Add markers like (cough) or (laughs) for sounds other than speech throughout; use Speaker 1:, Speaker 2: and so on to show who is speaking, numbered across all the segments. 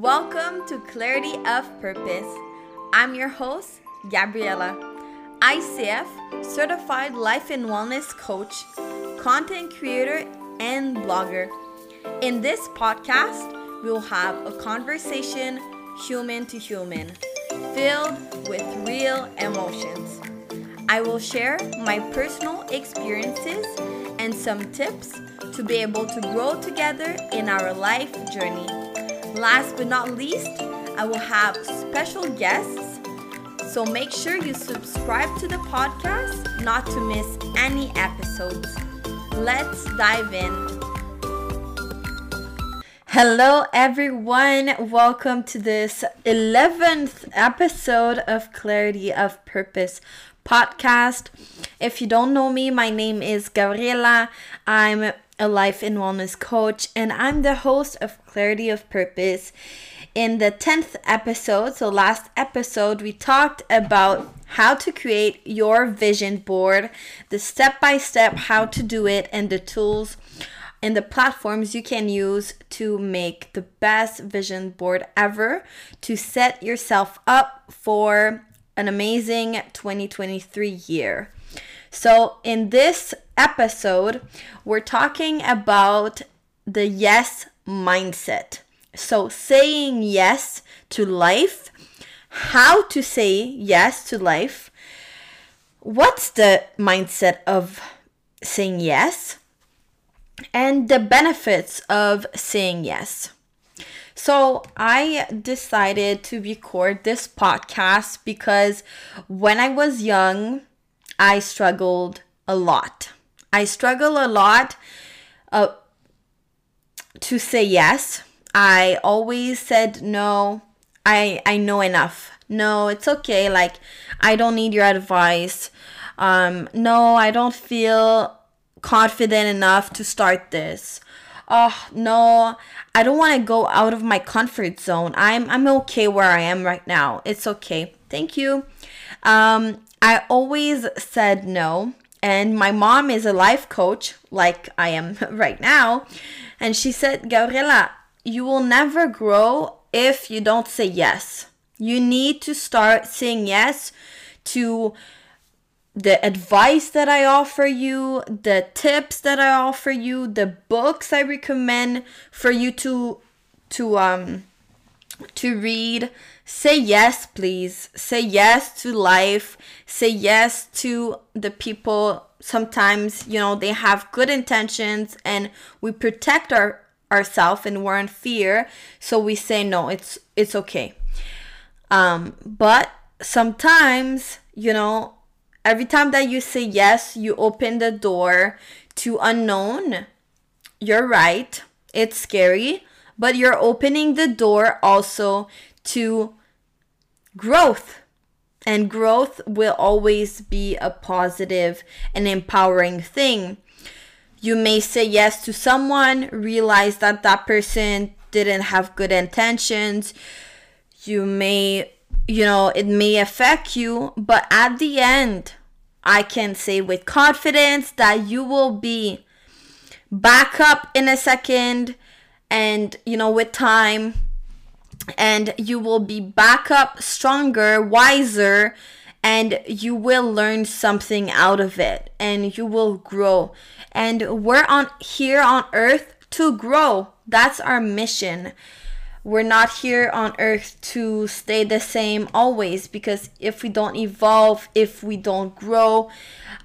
Speaker 1: Welcome to Clarity of Purpose. I'm your host, Gabriela, ICF certified life and wellness coach, content creator, and blogger. In this podcast, we'll have a conversation human to human, filled with real emotions. I will share my personal experiences and some tips to be able to grow together in our life journey. Last but not least, I will have special guests. So make sure you subscribe to the podcast not to miss any episodes. Let's dive in. Hello, everyone. Welcome to this 11th episode of Clarity of Purpose podcast. If you don't know me, my name is Gabriela. I'm a life and wellness coach, and I'm the host of Clarity of Purpose. In the 10th episode, so last episode, we talked about how to create your vision board, the step by step how to do it, and the tools and the platforms you can use to make the best vision board ever to set yourself up for an amazing 2023 year. So, in this episode, we're talking about the yes mindset. So, saying yes to life, how to say yes to life, what's the mindset of saying yes, and the benefits of saying yes. So, I decided to record this podcast because when I was young, I struggled a lot. I struggle a lot uh, to say yes. I always said no. I I know enough. No, it's okay. Like I don't need your advice. Um, no, I don't feel confident enough to start this. Oh no, I don't want to go out of my comfort zone. I'm I'm okay where I am right now. It's okay. Thank you. Um, I always said no. And my mom is a life coach, like I am (laughs) right now. And she said, Gabriela, you will never grow if you don't say yes. You need to start saying yes to the advice that I offer you, the tips that I offer you, the books I recommend for you to to um to read, say yes, please. Say yes to life. Say yes to the people. Sometimes, you know, they have good intentions and we protect our ourselves and we're in fear. So we say no, it's it's okay. Um, but sometimes, you know, every time that you say yes, you open the door to unknown. You're right. It's scary but you're opening the door also to growth. And growth will always be a positive and empowering thing. You may say yes to someone, realize that that person didn't have good intentions. You may, you know, it may affect you, but at the end, I can say with confidence that you will be back up in a second and you know with time and you will be back up stronger wiser and you will learn something out of it and you will grow. And we're on here on earth to grow. That's our mission. We're not here on earth to stay the same always because if we don't evolve if we don't grow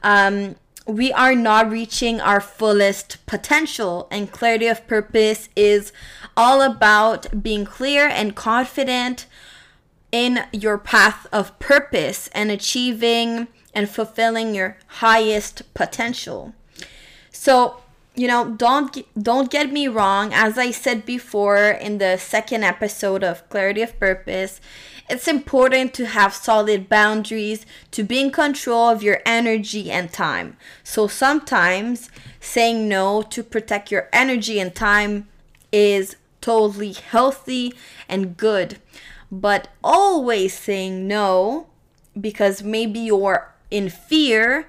Speaker 1: um, we are not reaching our fullest potential. And clarity of purpose is all about being clear and confident in your path of purpose and achieving and fulfilling your highest potential. So, you know, don't don't get me wrong, as I said before in the second episode of Clarity of Purpose, it's important to have solid boundaries to be in control of your energy and time. So sometimes saying no to protect your energy and time is totally healthy and good. But always saying no because maybe you're in fear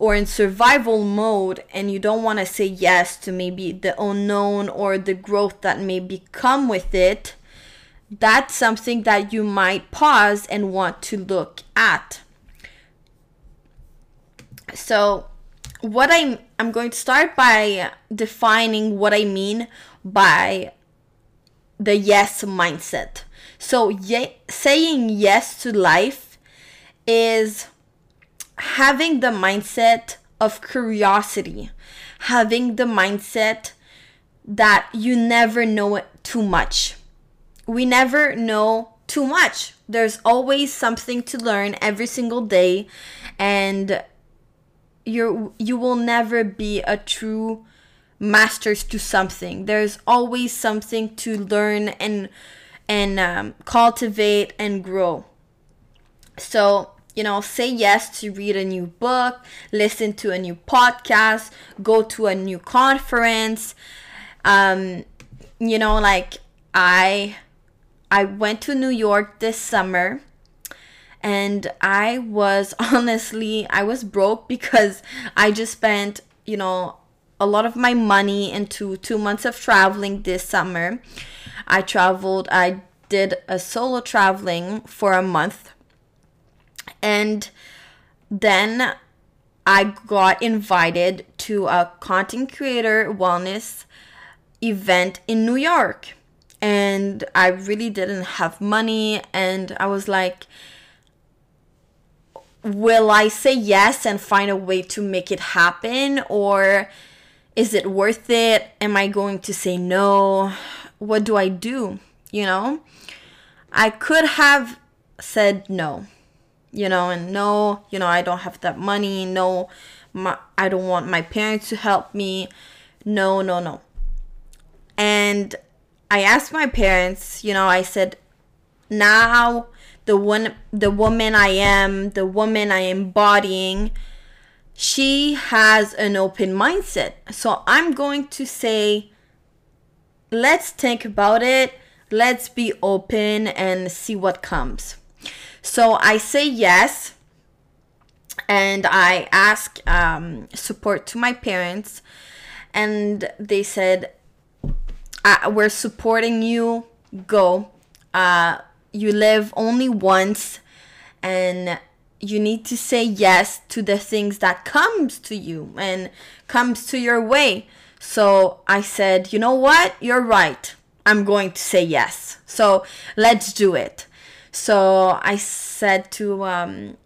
Speaker 1: or in survival mode and you don't want to say yes to maybe the unknown or the growth that may become with it that's something that you might pause and want to look at. So, what I'm I'm going to start by defining what I mean by the yes mindset. So, ye- saying yes to life is having the mindset of curiosity, having the mindset that you never know too much. We never know too much. There's always something to learn every single day and you you will never be a true masters to something. There's always something to learn and and um, cultivate and grow. So you know, say yes to read a new book, listen to a new podcast, go to a new conference. Um, you know, like I I went to New York this summer and I was (laughs) honestly I was broke because I just spent, you know, a lot of my money into 2 months of traveling this summer. I traveled I did a solo traveling for a month and then I got invited to a content creator wellness event in New York. And I really didn't have money. And I was like, will I say yes and find a way to make it happen? Or is it worth it? Am I going to say no? What do I do? You know? I could have said no you know, and no, you know, I don't have that money. No, my, I don't want my parents to help me. No, no, no. And I asked my parents, you know, I said, now the one, the woman I am, the woman I am embodying, she has an open mindset. So I'm going to say, let's think about it. Let's be open and see what comes. So I say yes and I ask um, support to my parents, and they said, We're supporting you, go. Uh, you live only once, and you need to say yes to the things that comes to you and comes to your way. So i said you know what? You're right. I'm going to say yes. So let's do it so I said to um,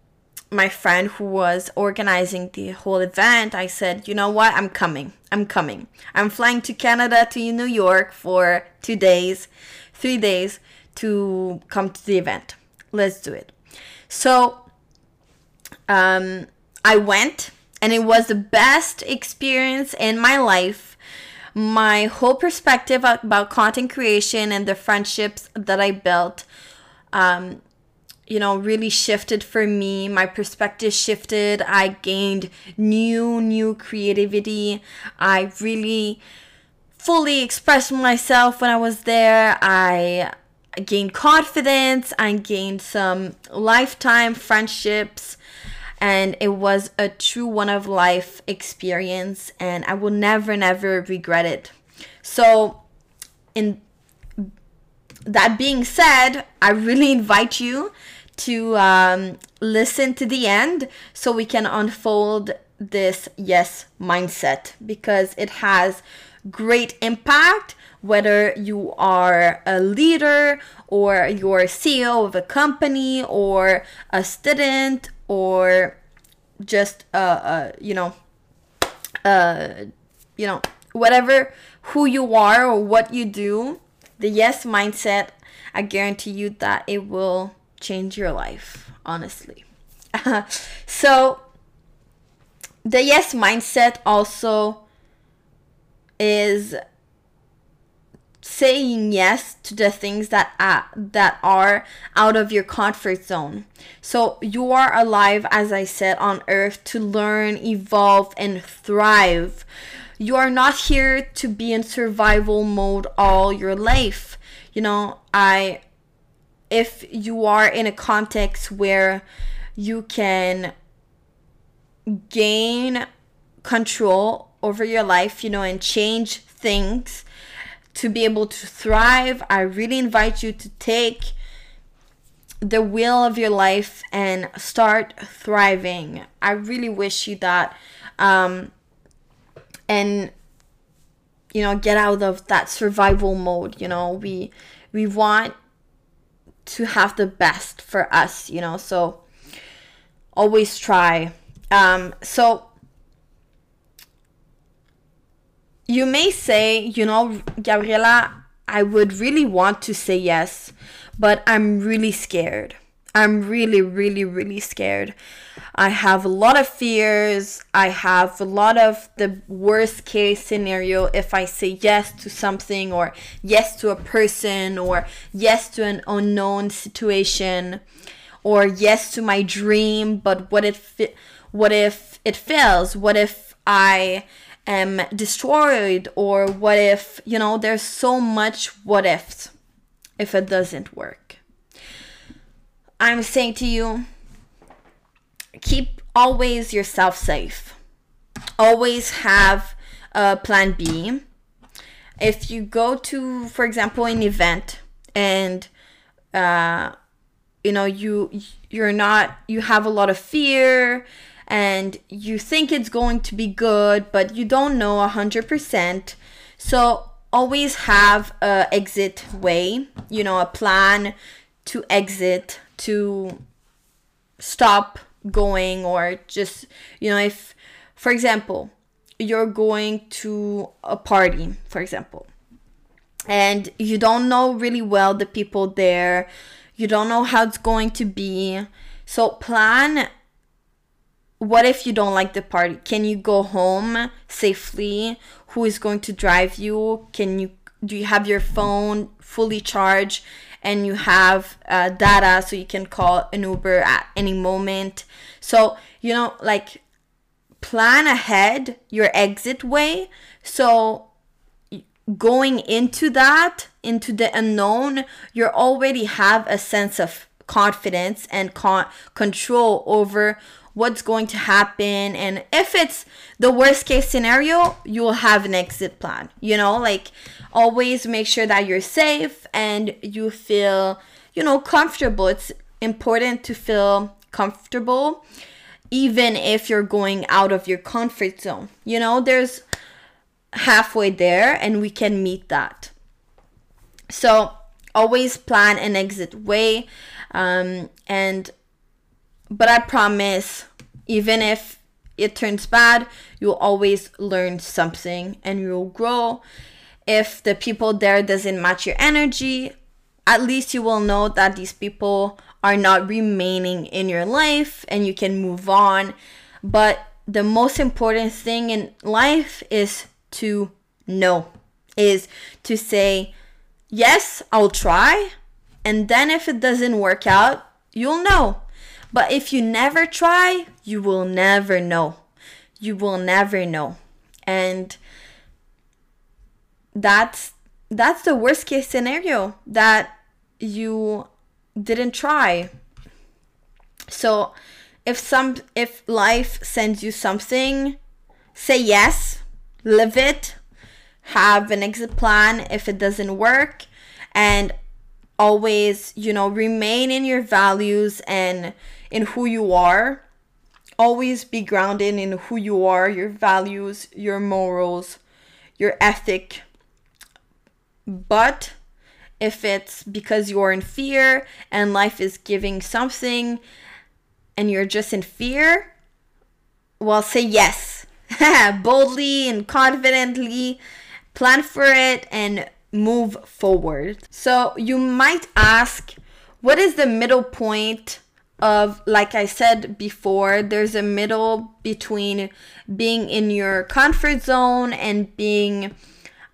Speaker 1: my friend who was organizing the whole event, I said, you know what? I'm coming. I'm coming. I'm flying to Canada to New York for two days, three days to come to the event. Let's do it. So um, I went, and it was the best experience in my life. My whole perspective about content creation and the friendships that I built um, you know, really shifted for me. My perspective shifted. I gained new, new creativity. I really fully expressed myself when I was there. I gained confidence. I gained some lifetime friendships. And it was a true one of life experience. And I will never, never regret it. So, in that being said, I really invite you to um, listen to the end so we can unfold this yes mindset because it has great impact whether you are a leader or you're a CEO of a company or a student or just uh, uh you know uh you know whatever who you are or what you do the yes mindset, I guarantee you that it will change your life, honestly. (laughs) so, the yes mindset also is saying yes to the things that uh, that are out of your comfort zone. So you are alive as I said on earth to learn, evolve and thrive. You are not here to be in survival mode all your life. You know, I if you are in a context where you can gain control over your life, you know, and change things to be able to thrive, I really invite you to take the wheel of your life and start thriving. I really wish you that. Um, and you know, get out of that survival mode. You know, we we want to have the best for us. You know, so always try. Um, so you may say, you know, Gabriela, I would really want to say yes, but I'm really scared. I'm really, really, really scared. I have a lot of fears. I have a lot of the worst case scenario if I say yes to something or yes to a person or yes to an unknown situation or yes to my dream, but what if what if it fails? What if I am destroyed or what if, you know, there's so much what ifs if it doesn't work. I'm saying to you, keep always yourself safe. Always have a plan B. If you go to, for example, an event and uh, you know you you're not you have a lot of fear and you think it's going to be good but you don't know 100% so always have a exit way you know a plan to exit to stop going or just you know if for example you're going to a party for example and you don't know really well the people there you don't know how it's going to be so plan what if you don't like the party? Can you go home safely? Who is going to drive you? Can you do you have your phone fully charged and you have uh, data so you can call an uber at any moment. So you know like plan ahead your exit way. So going into that into the unknown you already have a sense of confidence and con- control over what's going to happen and if it's the worst case scenario you will have an exit plan you know like always make sure that you're safe and you feel you know comfortable. It's important to feel comfortable even if you're going out of your comfort zone you know there's halfway there and we can meet that. So always plan an exit way um, and but I promise, even if it turns bad, you'll always learn something and you'll grow. If the people there doesn't match your energy, at least you will know that these people are not remaining in your life and you can move on. But the most important thing in life is to know, is to say, yes, I'll try. And then if it doesn't work out, you'll know but if you never try, you will never know. You will never know. And that's that's the worst case scenario that you didn't try. So if some if life sends you something, say yes, live it, have an exit plan if it doesn't work and always, you know, remain in your values and in who you are. Always be grounded in who you are, your values, your morals, your ethic. But if it's because you're in fear and life is giving something and you're just in fear, well, say yes. (laughs) Boldly and confidently plan for it and move forward. So you might ask, what is the middle point of like I said before, there's a middle between being in your comfort zone and being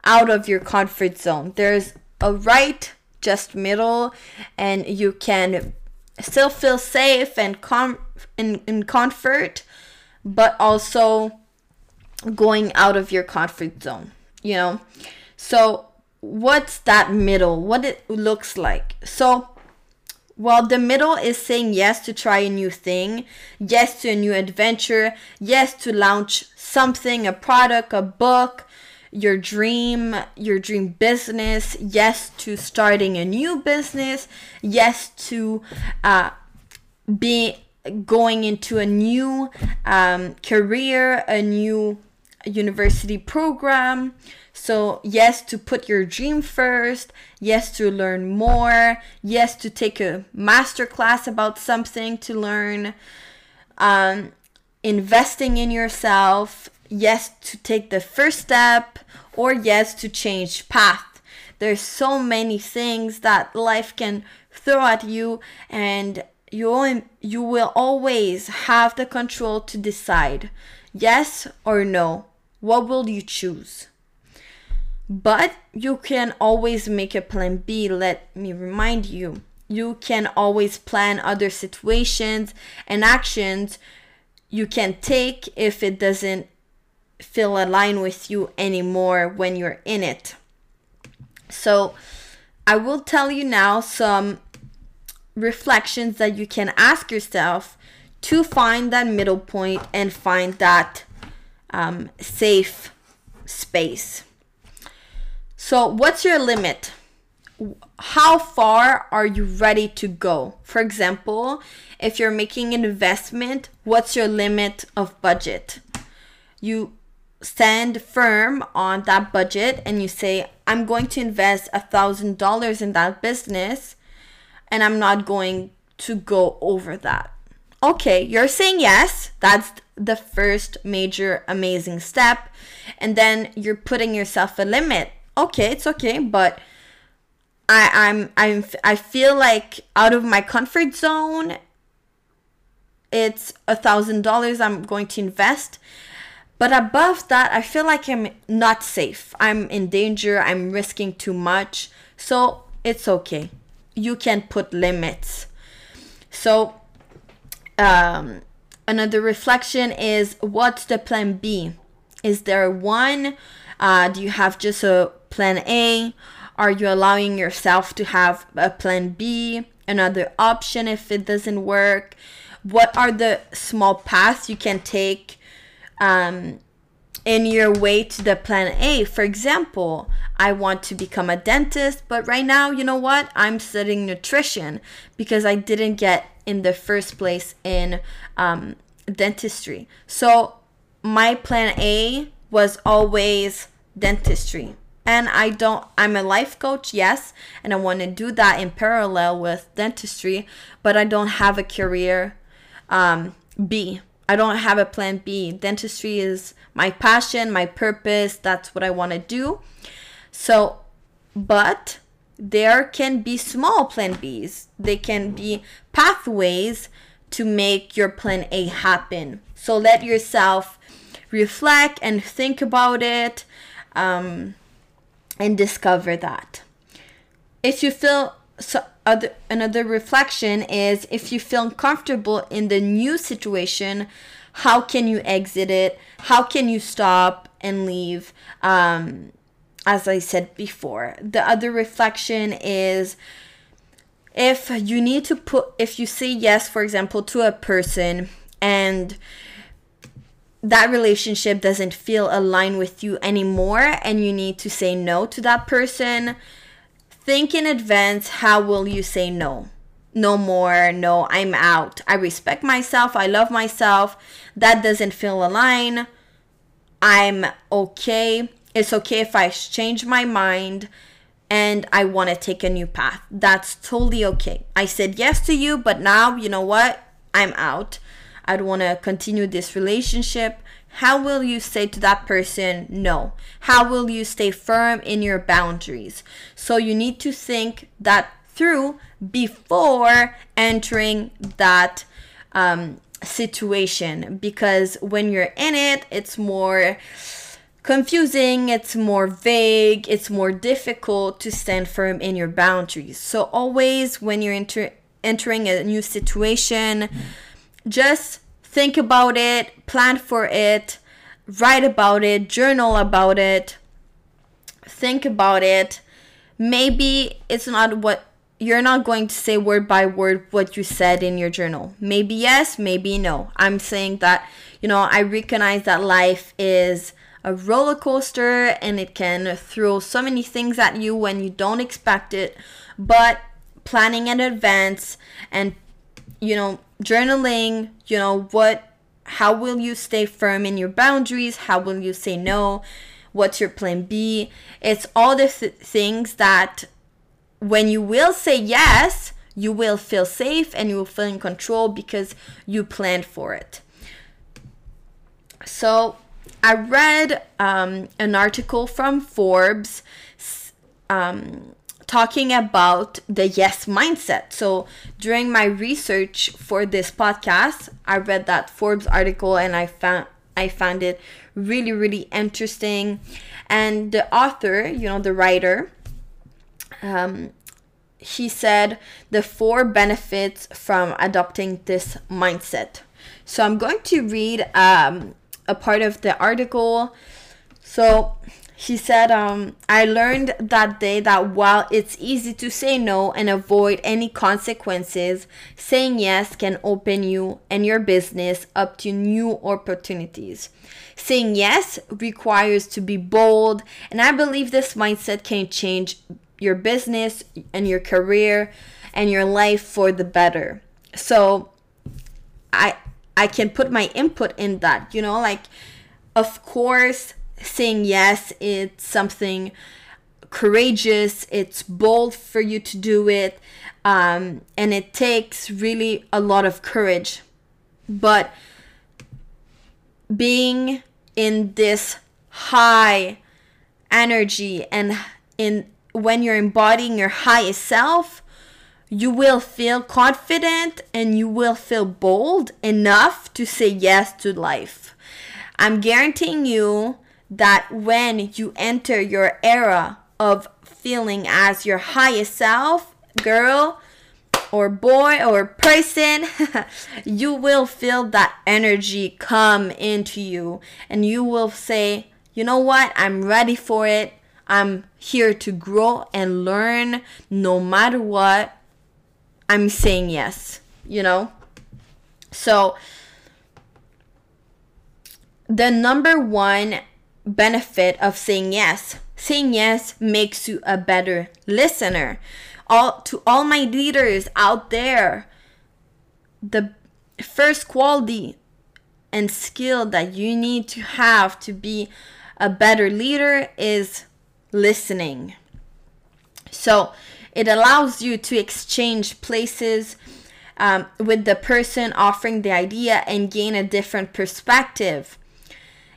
Speaker 1: out of your comfort zone. There's a right just middle and you can still feel safe and com in, in comfort but also going out of your comfort zone you know? So what's that middle? What it looks like? So well, the middle is saying yes to try a new thing, yes to a new adventure, yes to launch something, a product, a book, your dream your dream business yes to starting a new business yes to uh, be going into a new um, career a new university program so yes to put your dream first yes to learn more yes to take a master class about something to learn um, investing in yourself yes to take the first step or yes to change path. There's so many things that life can throw at you and you you will always have the control to decide yes or no. What will you choose but you can always make a plan b let me remind you you can always plan other situations and actions you can take if it doesn't feel aligned with you anymore when you're in it. So, I will tell you now some reflections that you can ask yourself to find that middle point and find that um, safe space. So, what's your limit? How far are you ready to go? For example, if you're making an investment, what's your limit of budget? You stand firm on that budget and you say, I'm going to invest a thousand dollars in that business and I'm not going to go over that. Okay, you're saying yes. That's the first major amazing step. And then you're putting yourself a limit. Okay, it's okay, but I, I'm I'm I feel like out of my comfort zone. It's a thousand dollars I'm going to invest but above that, I feel like I'm not safe. I'm in danger. I'm risking too much. So it's okay. You can put limits. So, um, another reflection is what's the plan B? Is there one? Uh, do you have just a plan A? Are you allowing yourself to have a plan B? Another option if it doesn't work? What are the small paths you can take um, in your way to the plan A. For example, I want to become a dentist, but right now, you know what? I'm studying nutrition because I didn't get in the first place in um, dentistry. So my plan A was always dentistry. And I don't, I'm a life coach, yes, and I want to do that in parallel with dentistry, but I don't have a career um, B I don't have a plan B. Dentistry is my passion, my purpose. That's what I want to do. So, but there can be small plan Bs. They can be pathways to make your plan A happen. So let yourself reflect and think about it um, and discover that. If you feel so other another reflection is if you feel comfortable in the new situation how can you exit it how can you stop and leave um, as i said before the other reflection is if you need to put if you say yes for example to a person and that relationship doesn't feel aligned with you anymore and you need to say no to that person Think in advance how will you say no? No more, no, I'm out. I respect myself, I love myself. That doesn't feel aligned. I'm okay. It's okay if I change my mind and I want to take a new path. That's totally okay. I said yes to you, but now, you know what? I'm out. I don't want to continue this relationship. How will you say to that person no? How will you stay firm in your boundaries? So you need to think that through before entering that um, situation because when you're in it, it's more confusing, it's more vague, it's more difficult to stand firm in your boundaries. So always when you're enter- entering a new situation, just think about it, plan for it, write about it, journal about it, think about it. Maybe it's not what you're not going to say word by word what you said in your journal. Maybe yes, maybe no. I'm saying that, you know, I recognize that life is a roller coaster and it can throw so many things at you when you don't expect it. But planning in advance and, you know, journaling, you know, what, how will you stay firm in your boundaries? How will you say no? What's your plan B? It's all the th- things that when you will say yes, you will feel safe and you will feel in control because you planned for it. So, I read um, an article from Forbes um, talking about the yes mindset. So, during my research for this podcast, I read that Forbes article and I found I found it really really interesting. And the author, you know, the writer, um, he said the four benefits from adopting this mindset. So I'm going to read um, a part of the article. So he said, um, I learned that day that while it's easy to say no and avoid any consequences, saying yes can open you and your business up to new opportunities. Saying yes requires to be bold, and I believe this mindset can change your business and your career and your life for the better. So I I can put my input in that, you know, like of course saying yes it's something courageous, it's bold for you to do it. Um, and it takes really a lot of courage. But being in this high energy and in when you're embodying your highest self, you will feel confident and you will feel bold enough to say yes to life. I'm guaranteeing you that when you enter your era of feeling as your highest self, girl or boy or person, (laughs) you will feel that energy come into you and you will say, you know what, I'm ready for it. I'm here to grow and learn no matter what. I'm saying yes, you know? So, the number one benefit of saying yes saying yes makes you a better listener all to all my leaders out there the first quality and skill that you need to have to be a better leader is listening. So it allows you to exchange places um, with the person offering the idea and gain a different perspective.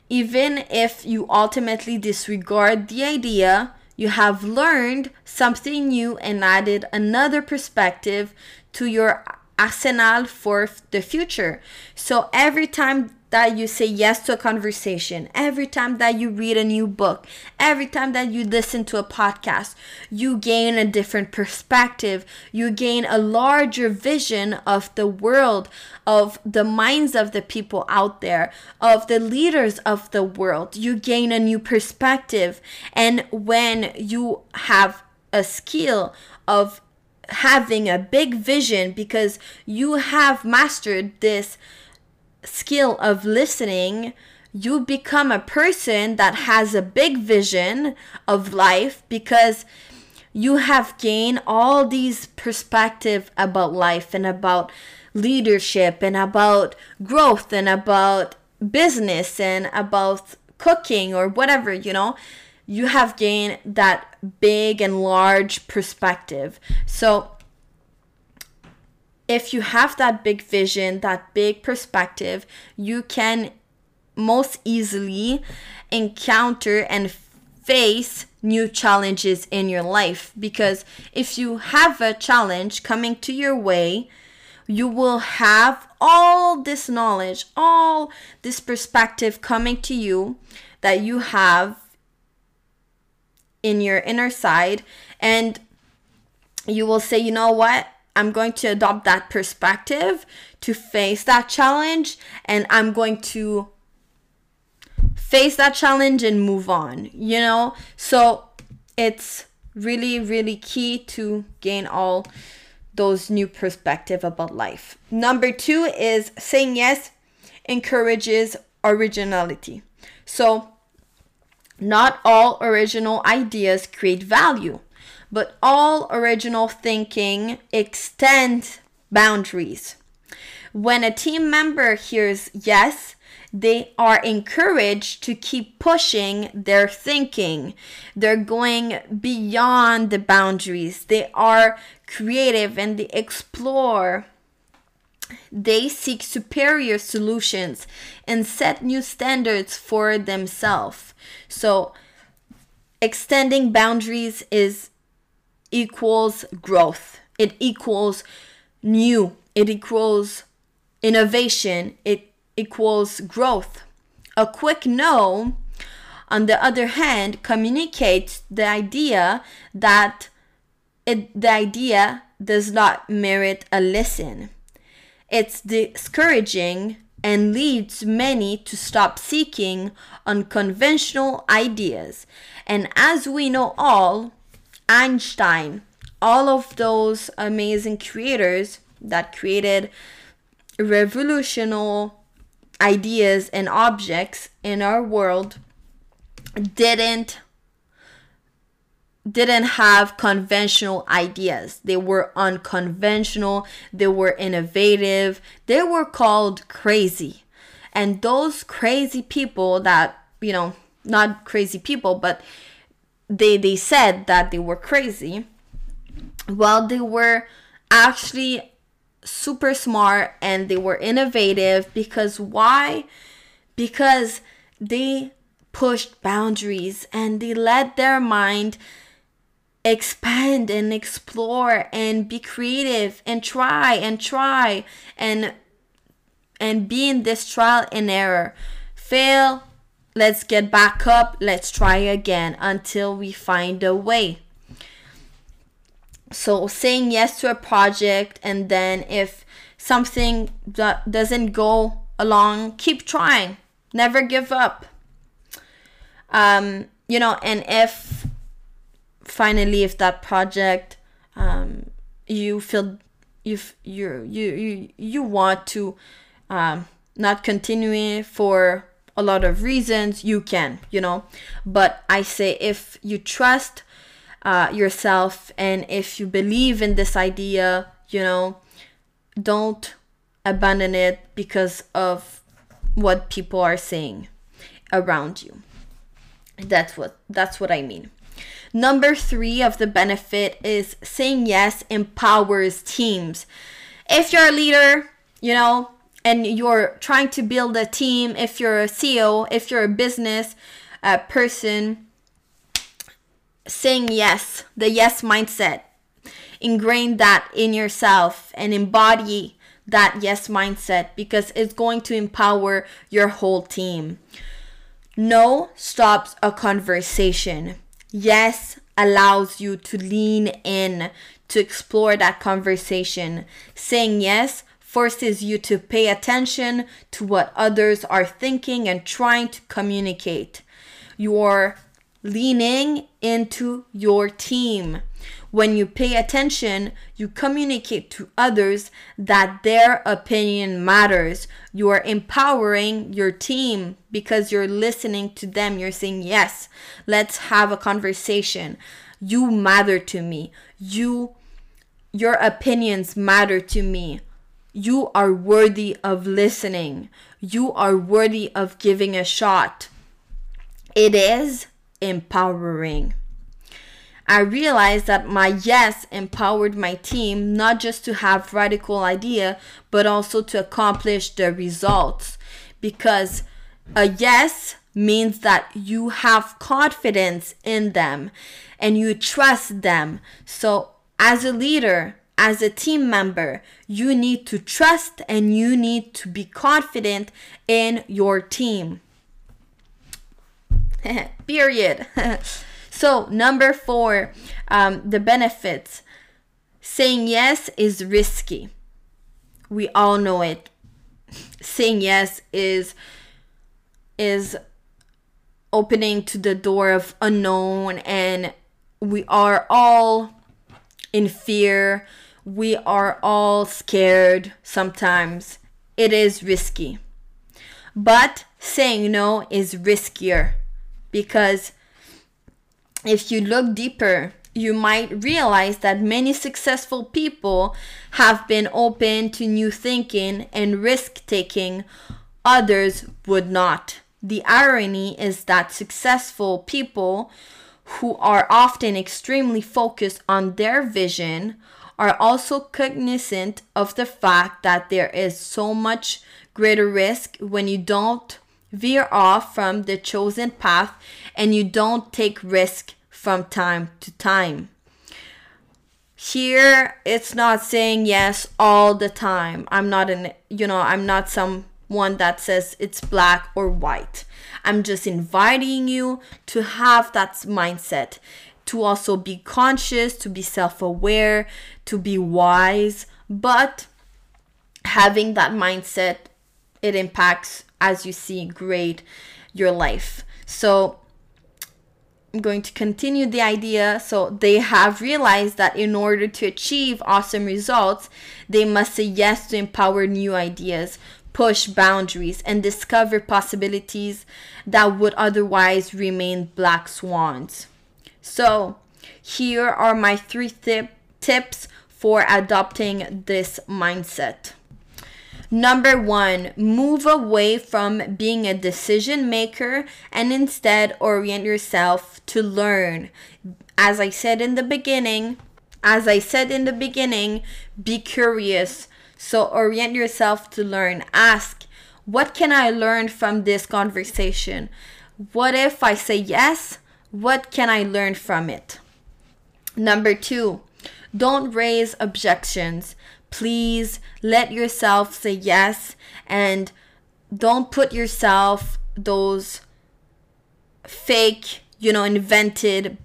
Speaker 1: Even if you ultimately disregard the idea, you have learned something new and added another perspective to your arsenal for the future. So every time that you say yes to a conversation, every time that you read a new book, every time that you listen to a podcast, you gain a different perspective. You gain a larger vision of the world, of the minds of the people out there, of the leaders of the world. You gain a new perspective. And when you have a skill of having a big vision because you have mastered this skill of listening, you become a person that has a big vision of life because you have gained all these perspective about life and about leadership and about growth and about business and about cooking or whatever, you know, you have gained that big and large perspective. So if you have that big vision, that big perspective, you can most easily encounter and face new challenges in your life because if you have a challenge coming to your way, you will have all this knowledge, all this perspective coming to you that you have in your inner side, and you will say, you know what? I'm going to adopt that perspective to face that challenge and I'm going to face that challenge and move on, you know? So it's really, really key to gain all those new perspective about life. Number two is saying yes encourages originality. So Not all original ideas create value, but all original thinking extends boundaries. When a team member hears yes, they are encouraged to keep pushing their thinking. They're going beyond the boundaries. They are creative and they explore. They seek superior solutions and set new standards for themselves. So, extending boundaries is equals growth. It equals new. It equals innovation. It equals growth. A quick no, on the other hand, communicates the idea that it, the idea does not merit a listen. It's discouraging and leads many to stop seeking unconventional ideas. And as we know all, Einstein, all of those amazing creators that created revolutionary ideas and objects in our world didn't didn't have conventional ideas. They were unconventional, they were innovative, they were called crazy. And those crazy people that, you know, not crazy people, but they they said that they were crazy. Well, they were actually super smart and they were innovative because why? Because they pushed boundaries and they let their mind expand and explore and be creative and try and try and and be in this trial and error fail let's get back up. Let's try again until we find a way. So saying yes to a project and then if something that doesn't go along keep trying. Never give up. Um you know and if finally if that project um you feel you you you you you want to um not continue for a lot of reasons you can you know. But i say if you trust uh, yourself and if you believe in this idea you know don't abandon it because of what people are saying around you. That's what that's what i mean. Number 3 of the benefit is saying yes empowers teams. If you're a leader you know and you're trying to build a team if you're a ceo if you're a business uh, person saying yes, the yes mindset. Ingrain that in yourself and embody that yes mindset because it's going to empower your whole team. No stops a conversation. Yes allows you to lean in to explore that conversation. Saying yes forces you to pay attention to what others are thinking and trying to communicate. Your leaning into your team. When you pay attention, you communicate to others that their opinion matters. You are empowering your team because you're listening to them. You're saying, Yes, let's have a conversation. You matter to me. You your opinions matter to me. You are worthy of listening. You are worthy of giving a shot. It is empowering. I realized that my yes empowered my team not just to have radical idea but also to accomplish the results because a yes means that you have confidence in them and you trust them. So as a leader, as a team member, you need to trust and you need to be confident in your team. (laughs) Period. (laughs) so, number four, um, the benefits. Saying yes is risky. We all know it. (laughs) Saying yes is is opening to the door of unknown and we are all in fear. We are all scared sometimes. It is risky. But saying no is riskier because if you look deeper, you might realize that many successful people have been open to new thinking and risk taking, others would not. The irony is that successful people who are often extremely focused on their vision are also cognizant of the fact that there is so much greater risk when you don't veer off from the chosen path and you don't take risk from time to time. Here, it's not saying yes all the time. I'm not an, you know, I'm not someone that says it's black or white. I'm just inviting you to have that mindset, to also be conscious, to be self aware, to be wise. But having that mindset, it impacts, as you see, great your life. So I'm going to continue the idea. So they have realized that in order to achieve awesome results, they must say yes to empower new ideas, push boundaries, and discover possibilities that would otherwise remain black swans. So here are my three th- tips for adopting this mindset. Number one, move away from being a decision maker and instead orient yourself to learn. As I said in the beginning, as I said in the beginning, be curious. So orient yourself to learn. Ask, what can I learn from this conversation? What if I say yes? What can I learn from it? Number two, don't raise objections please let yourself say yes and don't put yourself those fake, you know, invented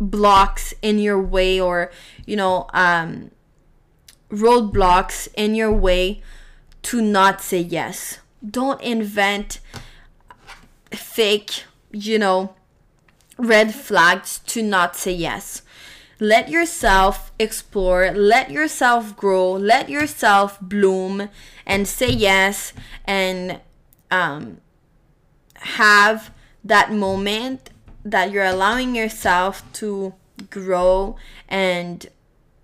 Speaker 1: blocks in your way or, you know, um, roadblocks in your way to not say yes. Don't invent fake, you know, red flags to not say yes. Let yourself explore, let yourself grow, let yourself bloom, and say yes and um, have that moment that you're allowing yourself to grow and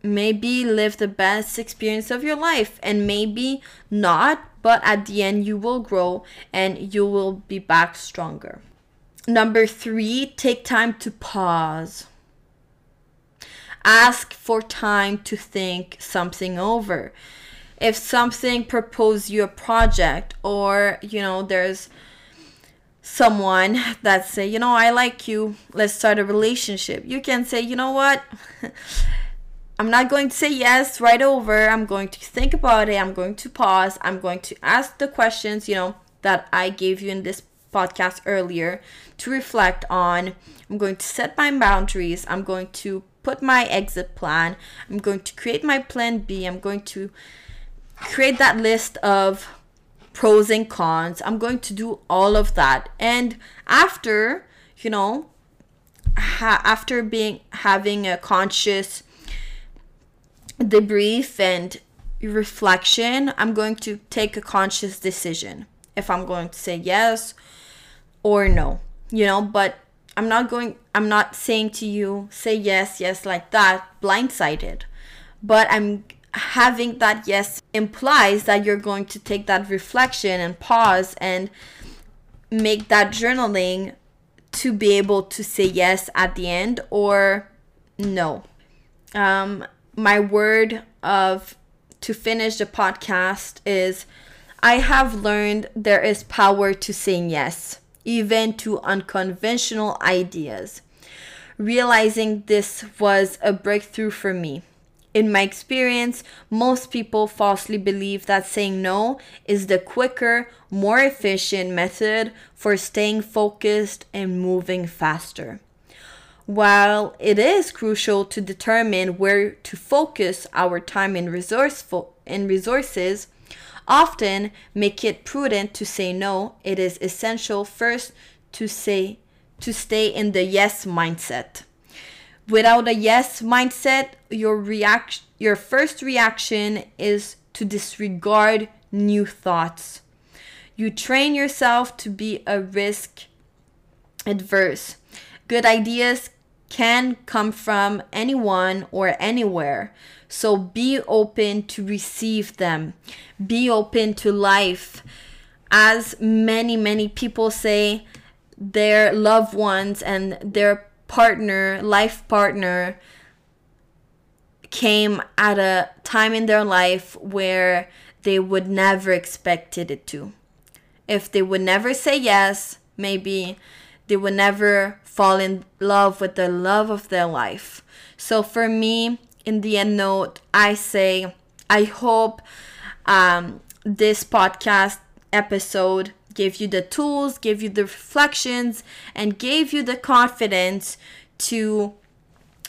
Speaker 1: maybe live the best experience of your life and maybe not but at the end you will grow and you will be back stronger number 3 take time to pause ask for time to think something over. If something propose you a project or, you know, there's someone that say, you know, I like you, let's start a relationship. You can say, you know what? (laughs) I'm not going to say yes right over. I'm going to think about it. I'm going to pause. I'm going to ask the questions, you know, that I gave you in this podcast earlier to reflect on. I'm going to set my boundaries. I'm going to put my exit plan. I'm going to create my plan B. I'm going to create that list of pros and cons. I'm going to do all of that. And after, you know, ha- after being having a conscious debrief and reflection, I'm going to take a conscious decision if I'm going to say yes or no. You know, but I'm not going I'm not saying to you say yes, yes like that blindsided. But I'm having that yes implies that you're going to take that reflection and pause and make that journaling to be able to say yes at the end or no. Um my word of to finish the podcast is I have learned there is power to saying yes even to unconventional ideas. Realizing this was a breakthrough for me. In my experience, most people falsely believe that saying no is the quicker, more efficient method for staying focused and moving faster. While it is crucial to determine where to focus our time and and resources, often make it prudent to say no, it is essential first to say to stay in the yes mindset. Without a yes mindset, your reaction your first reaction is to disregard new thoughts. You train yourself to be a risk adverse. Good ideas can come from anyone or anywhere. So be open to receive them. Be open to life. As many, many people say, their loved ones and their partner, life partner, came at a time in their life where they would never expected it to. If they would never say yes, maybe they would never fall in love with the love of their life. So for me, in the end note, I say I hope um, this podcast episode gave you the tools, gave you the reflections, and gave you the confidence to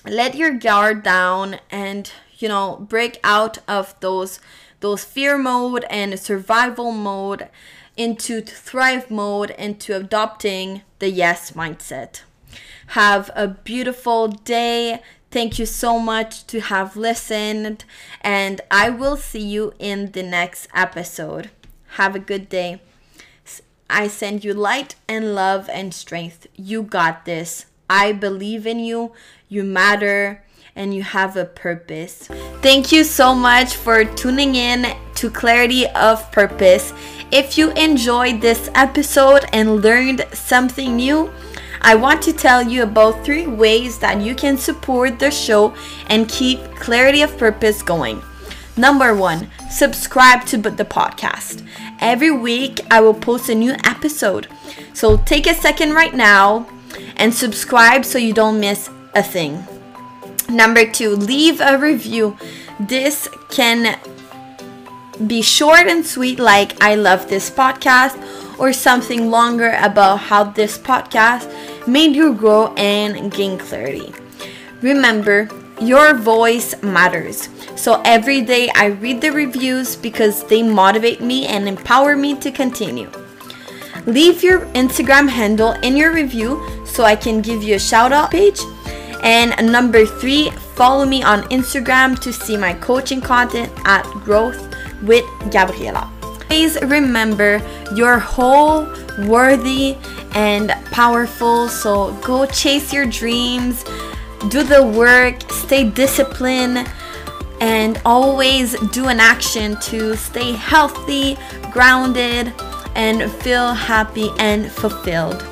Speaker 1: let your guard down and you know break out of those those fear mode and survival mode into thrive mode into adopting the yes mindset. Have a beautiful day thank you so much to have listened and i will see you in the next episode. Have a good day. I send you light and love and strength. You got this. I believe in you. You matter, and you have a purpose. Thank you so much for tuning in to Clarity of Purpose. If you enjoyed this episode and learned something new, I want to tell you about three ways that you can support the show and keep Clarity of Purpose going. Number one, subscribe to the podcast. Every week, I will post a new episode. So take a second right now and subscribe so you don't miss a thing. Number two, leave a review. This can be short and sweet, like I love this podcast, or something longer about how this podcast made you grow and gain clarity. Remember, your voice matters. So every day I read the reviews because they motivate me and empower me to continue. Leave your Instagram handle in your review so I can give you a shout out page and number three, follow me on Instagram to see my coaching content at Growth with Gabriela. Please remember you're whole, worthy, and powerful. So go chase your dreams, do the work, stay disciplined, and always do an action to stay healthy, grounded, and feel happy and fulfilled.